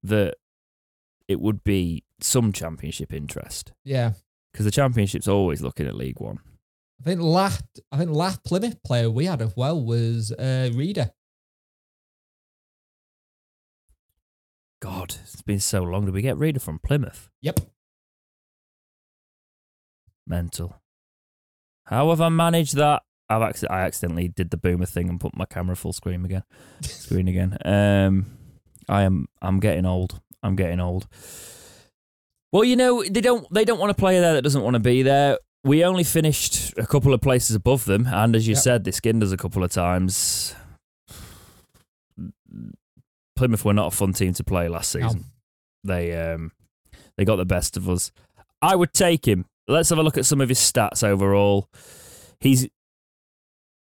that it would be some championship interest Yeah. because the championship's always looking at League One. I think last I think last Plymouth player we had as well was uh Reader. God, it's been so long. Did we get Reader from Plymouth? Yep. Mental. How have I managed that? I've acc- I accidentally did the boomer thing and put my camera full screen again. <laughs> Screen again. Um, I am. I'm getting old. I'm getting old. Well, you know they don't. They don't want a player there that doesn't want to be there. We only finished a couple of places above them, and as you Yep. said, they skinned us a couple of times. Plymouth were not a fun team to play last No. season. They um, they got the best of us. I would take him. Let's have a look at some of his stats overall. He's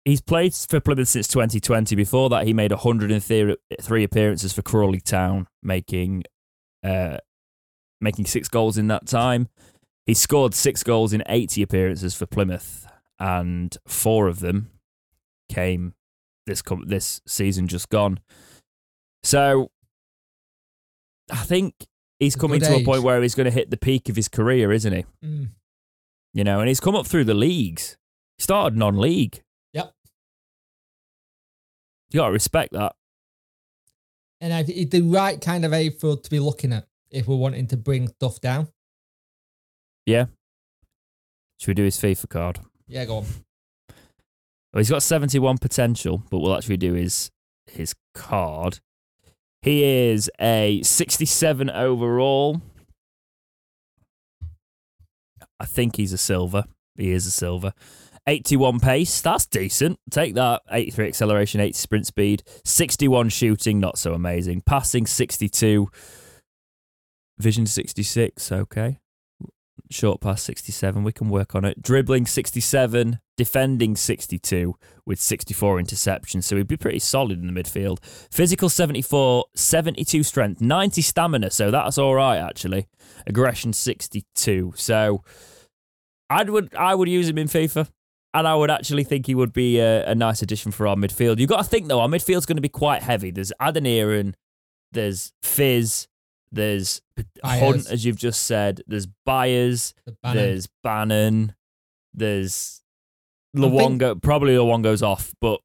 he's played for Plymouth since 2020. Before that, he made 103 appearances for Crawley Town, making uh, making six goals in that time. He scored six goals in 80 appearances for Plymouth, and four of them came this this season just gone. So I think he's A coming to a point where he's going to hit the peak of his career, isn't he? Mm. You know, and he's come up through the leagues. He started non-league. Yep. You got to respect that. And I it's the right kind of age for to be looking at if we're wanting to bring stuff down. Yeah. Should we do his FIFA card? Yeah, go on. Well, he's got 71 potential, but we'll actually do his his card. He is a 67 overall. I think he's a silver. He is a silver. 81 pace, that's decent. Take that. 83 acceleration, 80 sprint speed, 61 shooting, not so amazing. Passing 62, vision 66, okay. Short pass 67, we can work on it. Dribbling 67, defending 62 with 64 interceptions, so he'd be pretty solid in the midfield. Physical 74, 72 strength, 90 stamina, so that's all right actually. Aggression 62. So I'd I would use him in FIFA. And I would actually think he would be a, a nice addition for our midfield. You've got to think though, our midfield's going to be quite heavy. There's Adeniran, there's Fizz, There's Byers. Hunt, as you've just said. There's Byers. The. There's Bannan. There's I think- Luongo. Probably Luongo's off, but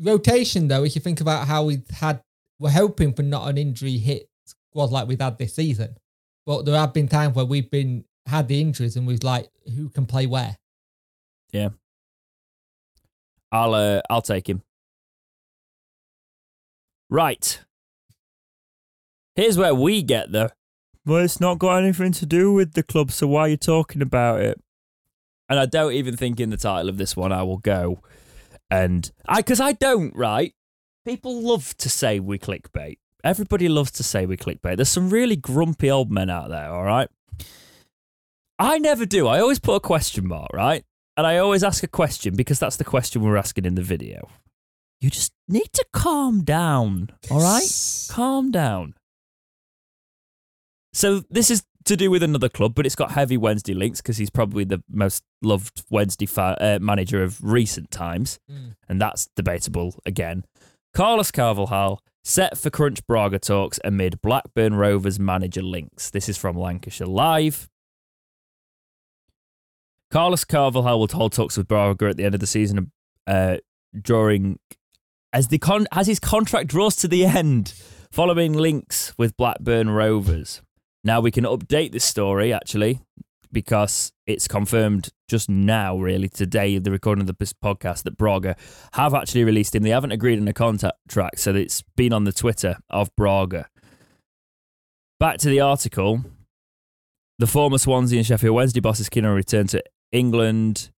rotation though, if you think about how we've had, we're hoping for not an injury hit squad like we've had this season. But there have been times where we've been had the injuries and we've like who can play where. Yeah. I'll uh, I'll take him. Right. Here's where we get the. Well, it's not got anything to do with the club, so why are you talking about it? And I don't even think in the title of this one I will go, and I because I don't right. People love to say we clickbait. Everybody loves to say we clickbait. There's some really grumpy old men out there. All right. I never do. I always put a question mark, right? And I always ask a question because that's the question we're asking in the video. You just need to calm down, all right? Calm down. So this is to do with another club, but it's got heavy Wednesday links because he's probably the most loved Wednesday fa- uh, manager of recent times, Mm. and that's debatable again. Carlos Carvalhal set for Crunch Braga talks amid Blackburn Rovers manager links. This is from Lancashire Live. Carlos Carvalhal will hold talks with Braga at the end of the season, uh, during as the con- as his contract draws to the end, following links with Blackburn Rovers. Now we can update this story actually because it's confirmed just now, really today, the recording of the podcast that Braga have actually released him. They haven't agreed on a contract, so it's been on the Twitter of Braga. Back to the article. The former Swansea and Sheffield Wednesday bosses keen on return to England.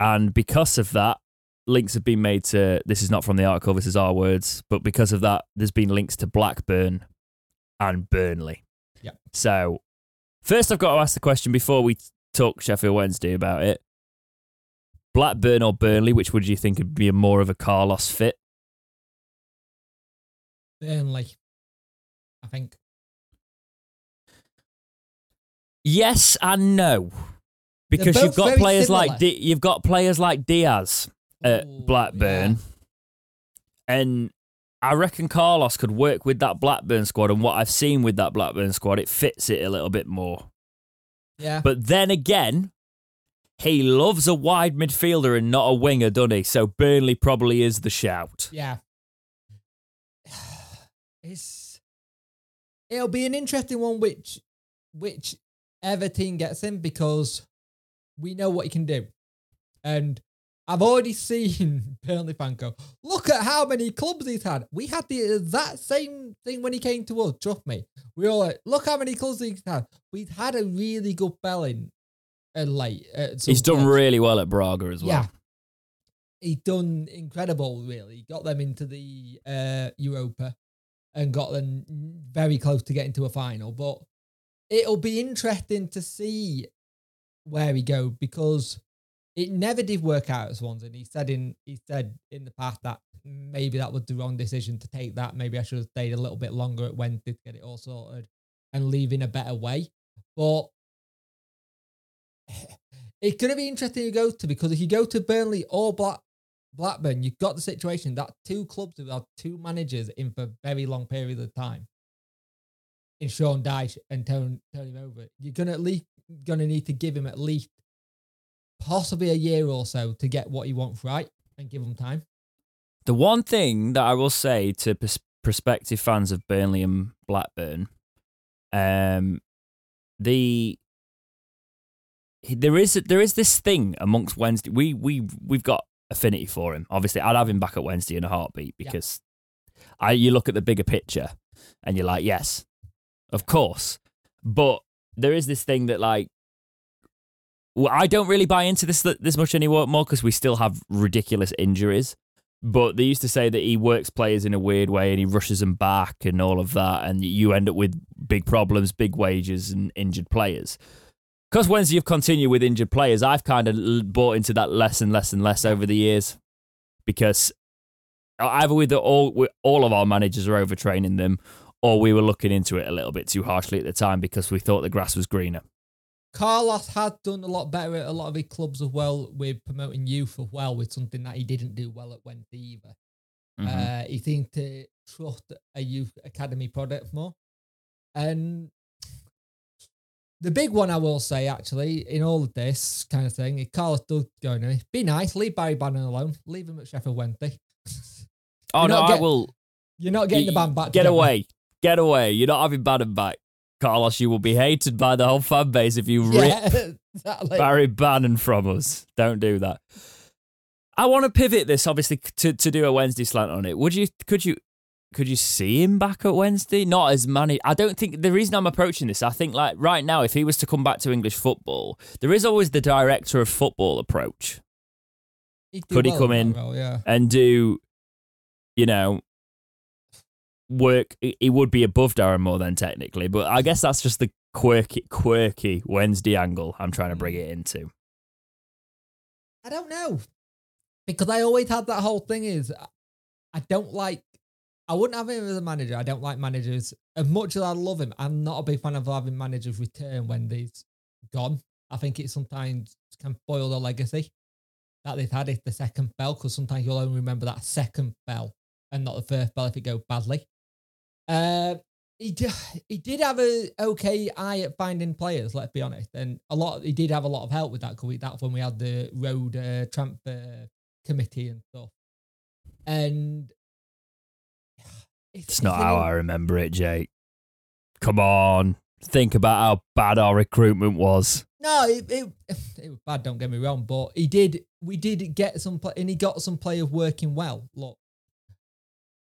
And because of that, links have been made to this is not from the article, this is our words, but because of that, there's been links to Blackburn and Burnley. Yep. So first I've got to ask the question before we talk Sheffield Wednesday about it. Blackburn or Burnley, which would you think would be more of a Carlos fit? Burnley, I think. Yes and no. Because you've got players similar. like you've got players like Diaz at Ooh, Blackburn, and I reckon Carlos could work with that Blackburn squad. And what I've seen with that Blackburn squad, it fits it a little bit more. Yeah. But then again, he loves a wide midfielder and not a winger, doesn't he? So Burnley probably is the shout. Yeah. <sighs> It's it'll be an interesting one which which ever team gets him because we know what he can do. And I've already seen <laughs> Burnley fan go, look at how many clubs he's had. We had the exact same thing when he came to us, trust me. We all like, look how many clubs he's had. We've had a really good spelling uh, late. at some He's done really well at Braga as well. Yeah. He done incredible, really. Got them into the uh, Europa and got them very close to getting to a final. But it'll be interesting to see where he go because it never did work out at Swansea. And he said in he said in the past that maybe that was the wrong decision to take that. Maybe I should have stayed a little bit longer at Wednesday to get it all sorted and leave in a better way. But it's going to be interesting to go to because if you go to Burnley or Black, Blackburn, you've got the situation that two clubs have two managers in for very long periods of time. In Sean Dyche and Tony, Tony Over, you're gonna at least gonna need to give him at least possibly a year or so to get what he wants right and give him time. The one thing that I will say to pers- prospective fans of Burnley and Blackburn, um, the there is there is this thing amongst Wednesday. We we we've got affinity for him. Obviously, I'd have him back at Wednesday in a heartbeat Yeah. because I you look at the bigger picture and you're like, yes, of course. But there is this thing that like I don't really buy into this this much anymore more because we still have ridiculous injuries. But they used to say that he works players in a weird way and he rushes them back and all of that, and you end up with big problems, big wages, and injured players. Because Wednesday you've continued with injured players, I've kind of bought into that less and less and less over the years. Because either with the, all all of our managers are overtraining them, or we were looking into it a little bit too harshly at the time because we thought the grass was greener. Carlos had done a lot better at a lot of his clubs as well with promoting youth as well with something that he didn't do well at Wednesday either. Mhm. Uh, he seemed to trust a youth academy product more. And the big one I will say, actually, in all of this kind of thing, Carlos does go in. Be nice, leave Barry Bannan alone, leave him at Sheffield Wednesday. oh no, not I will You're not getting the band back. Get together. away, get away. You're not having Bannan back, Carlos. You will be hated by the whole fan base if you rip <laughs> exactly. Barry Bannan from us. Don't do that. I want to pivot this obviously to, to do a Wednesday slant on it. Would you could you could you see him back at Wednesday? Not as many. I don't think the reason I'm approaching this, I think like right now, if he was to come back to English football, there is always the director of football approach Could he come in? role, yeah. and do, you know, work. He would be above Darren Moore then technically, but I guess that's just the quirky, quirky Wednesday angle I'm trying to bring it hmm. into. I don't know because I always had that whole thing is I don't like I wouldn't have him as a manager. I don't like managers as much as I love him. I'm not a big fan of having managers return when they've gone. I think it sometimes can foil the legacy that they've had if the second spell because sometimes you'll only remember that second spell and not the first spell if it goes badly. Uh, he did, <sighs> he did have a okay eye at finding players. Let's be honest, and a lot. He did have a lot of help with that because that's when we had the road uh, transfer committee and stuff. And <sighs> It's not how I remember it, Jake. Come on. Think about how bad our recruitment was. No, it, it, <sighs> it was bad. Don't get me wrong, but he did. We did get some, and he got some players working well. Look,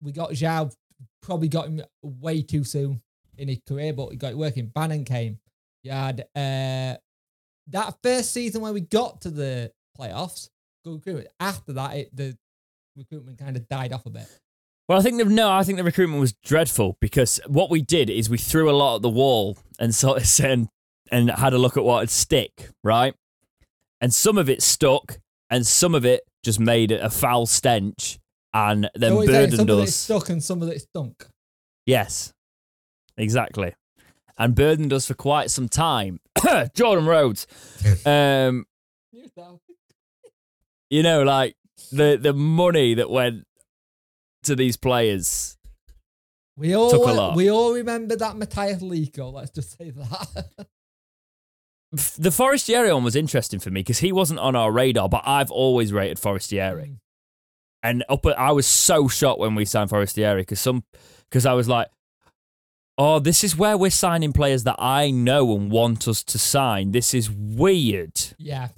we got João. Probably got him way too soon in his career, but he got it working. Bannan came. You had uh, that first season when we got to the playoffs. Good recruitment. After that, it, the recruitment kind of died off a bit. Well, I think the, no, I think the recruitment was dreadful because what we did is we threw a lot at the wall and sort of <laughs> said and had a look at what would stick, right? And some of it stuck, and some of it just made a foul stench, and then So he's saying some burdened of it us. stuck and some of it stunk. Yes, exactly, and burdened us for quite some time. <coughs> Jordan Rhodes, <laughs> um, <laughs> you know, like the the money that went to these players. We all Took a lot. we all remember that Matthias Lico. Let's just say that. <laughs> The Forestieri one was interesting for me because he wasn't on our radar, but I've always rated Forestieri. And up, at, I was so shocked when we signed Forestieri because some, because I was like, oh, this is where we're signing players that I know and want us to sign. This is weird. Yeah.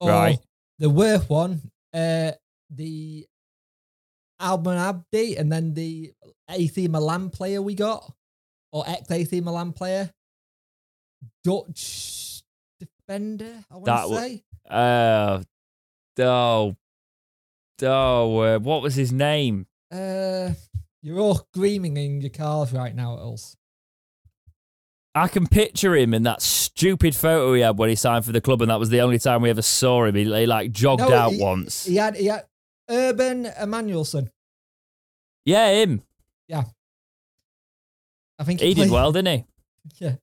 Or Right. The worst one, uh, the Almen Abdi, and then the AC Milan player we got, or ex AC Milan player, Dutch defender. I want to say. Uh, oh, oh, uh, what was his name? Uh, you're all screaming in your cars right now, Els. I can picture him in that stupid photo he had when he signed for the club, and that was the only time we ever saw him. He, he, like jogged No, out he- once. He had he had Urby Emanuelson. yeah, him. Yeah. I think He did played- well, didn't he? <laughs> Yeah.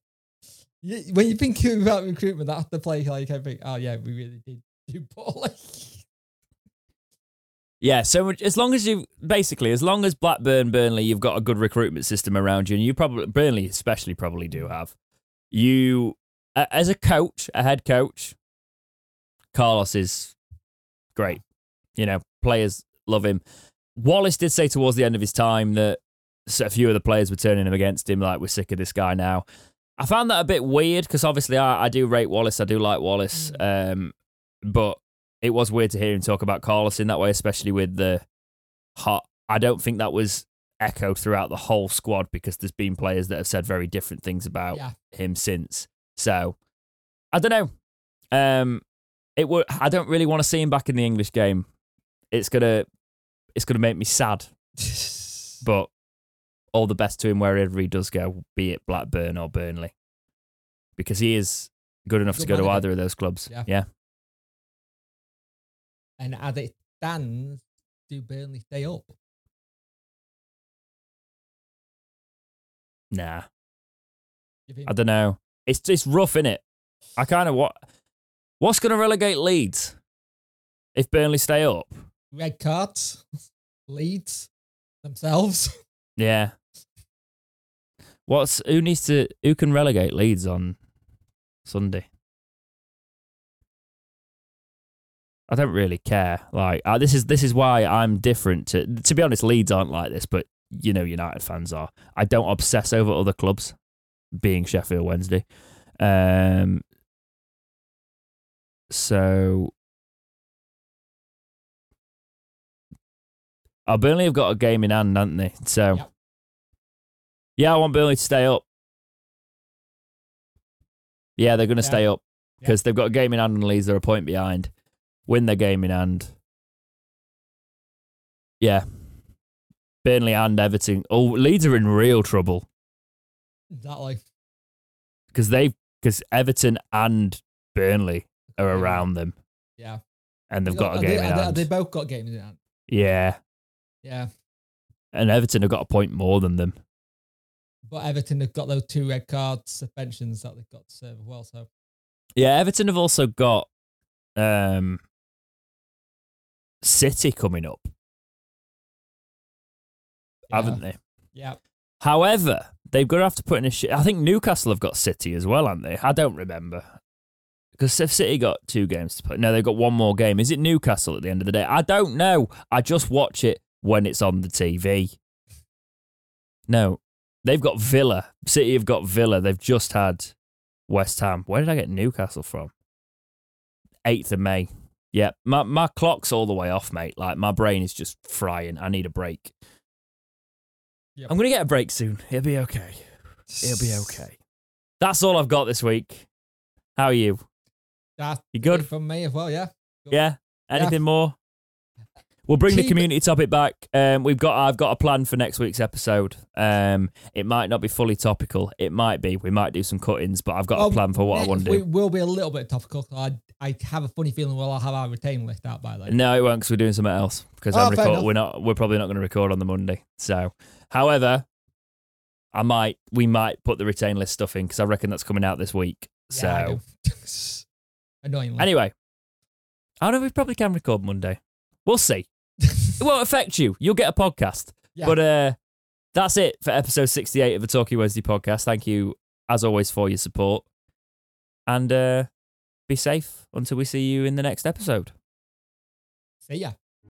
When you think about recruitment, that's the play like I think, oh yeah, we really did do poorly. <laughs> Yeah, so as long as you basically, as long as Blackburn, Burnley, you've got a good recruitment system around you, and you probably Burnley especially probably do have. You, as a coach, a head coach, Carlos is great. You know, players love him. Wallace did say towards the end of his time that a few of the players were turning him against him, like we're sick of this guy now. I found that a bit weird because obviously I, I do rate Wallace, I do like Wallace, um, but it was weird to hear him talk about Carlos in that way, especially with the hot. I don't think that was echoed throughout the whole squad because there's been players that have said very different things about Yeah. him since. So I don't know. Um, it would. I don't really want to see him back in the English game. It's gonna. It's gonna make me sad. <laughs> But all the best to him wherever he does go, be it Blackburn or Burnley, because he is good enough Good to go to either of those clubs. Yeah. yeah. And as it stands, do Burnley stay up? Nah. I don't know. It's it's rough, is it? I kind of what what's going to relegate Leeds if Burnley stay up? Red cards, <laughs> Leeds themselves. <laughs> Yeah. What's who needs to who can relegate Leeds on Sunday? I don't really care. Like uh, this is this is why I'm different. To to be honest, Leeds aren't like this, but you know United fans are. I don't obsess over other clubs, being Sheffield Wednesday. Um. So. Oh, Burnley have got a game in hand, haven't they? So. Yep. Yeah, I want Burnley to stay up. Yeah, they're going to Yeah. stay up because they've got a game in hand and Leeds. They're a point behind. Win their game in hand. Yeah. Burnley and Everton. Oh, Leeds are in real trouble That Exactly. because they because Everton and Burnley are Yeah. around them Yeah. and they've They got a game they, in are they, hand. they both got games in hand? Yeah, Yeah. and Everton have got a point more than them. But Everton have got those two red card suspensions that they've got to serve as well. So Yeah, Everton have also got um City coming up, yeah. haven't they? Yeah. However, they've got to have to put in a shit. I think Newcastle have got City as well, haven't they? I don't remember. Because if City got two games to play, no, they've got one more game. Is it Newcastle at the end of the day? I don't know. I just watch it when it's on the TV. No, they've got Villa. City have got Villa. They've just had West Ham. Where did I get Newcastle from? 8th of May. Yeah, my, my clock's all the way off, mate. Like, my brain is just frying. I need a break. Yep. I'm going to get a break soon. It'll be okay. It'll be okay. That's all I've got this week. How are you? That's You good? from me as well. Yeah. Good. Yeah. Anything more? We'll bring the Keep it- community topic back. Um, we've got. I've got a plan for next week's episode. Um, it might not be fully topical. It might be. We might do some cuttings, but I've got a plan for what I want to do. do. will be a little bit topical. I I have a funny feeling we'll have our retain list out by then. No, it won't because we're doing something else. Because Oh, I'm record- we're not. We're probably not going to record on the Monday. So, however, I might. We might put the retain list stuff in because I reckon that's coming out this week. So. Yeah, I do. <laughs> Annoyingly. Anyway, I know we probably can record Monday. We'll see. It won't affect you. You'll get a podcast. Yeah. But uh, that's it for episode 68 of the Talkie Wednesday podcast. Thank you, as always, for your support. And uh, be safe until we see you in the next episode. See ya.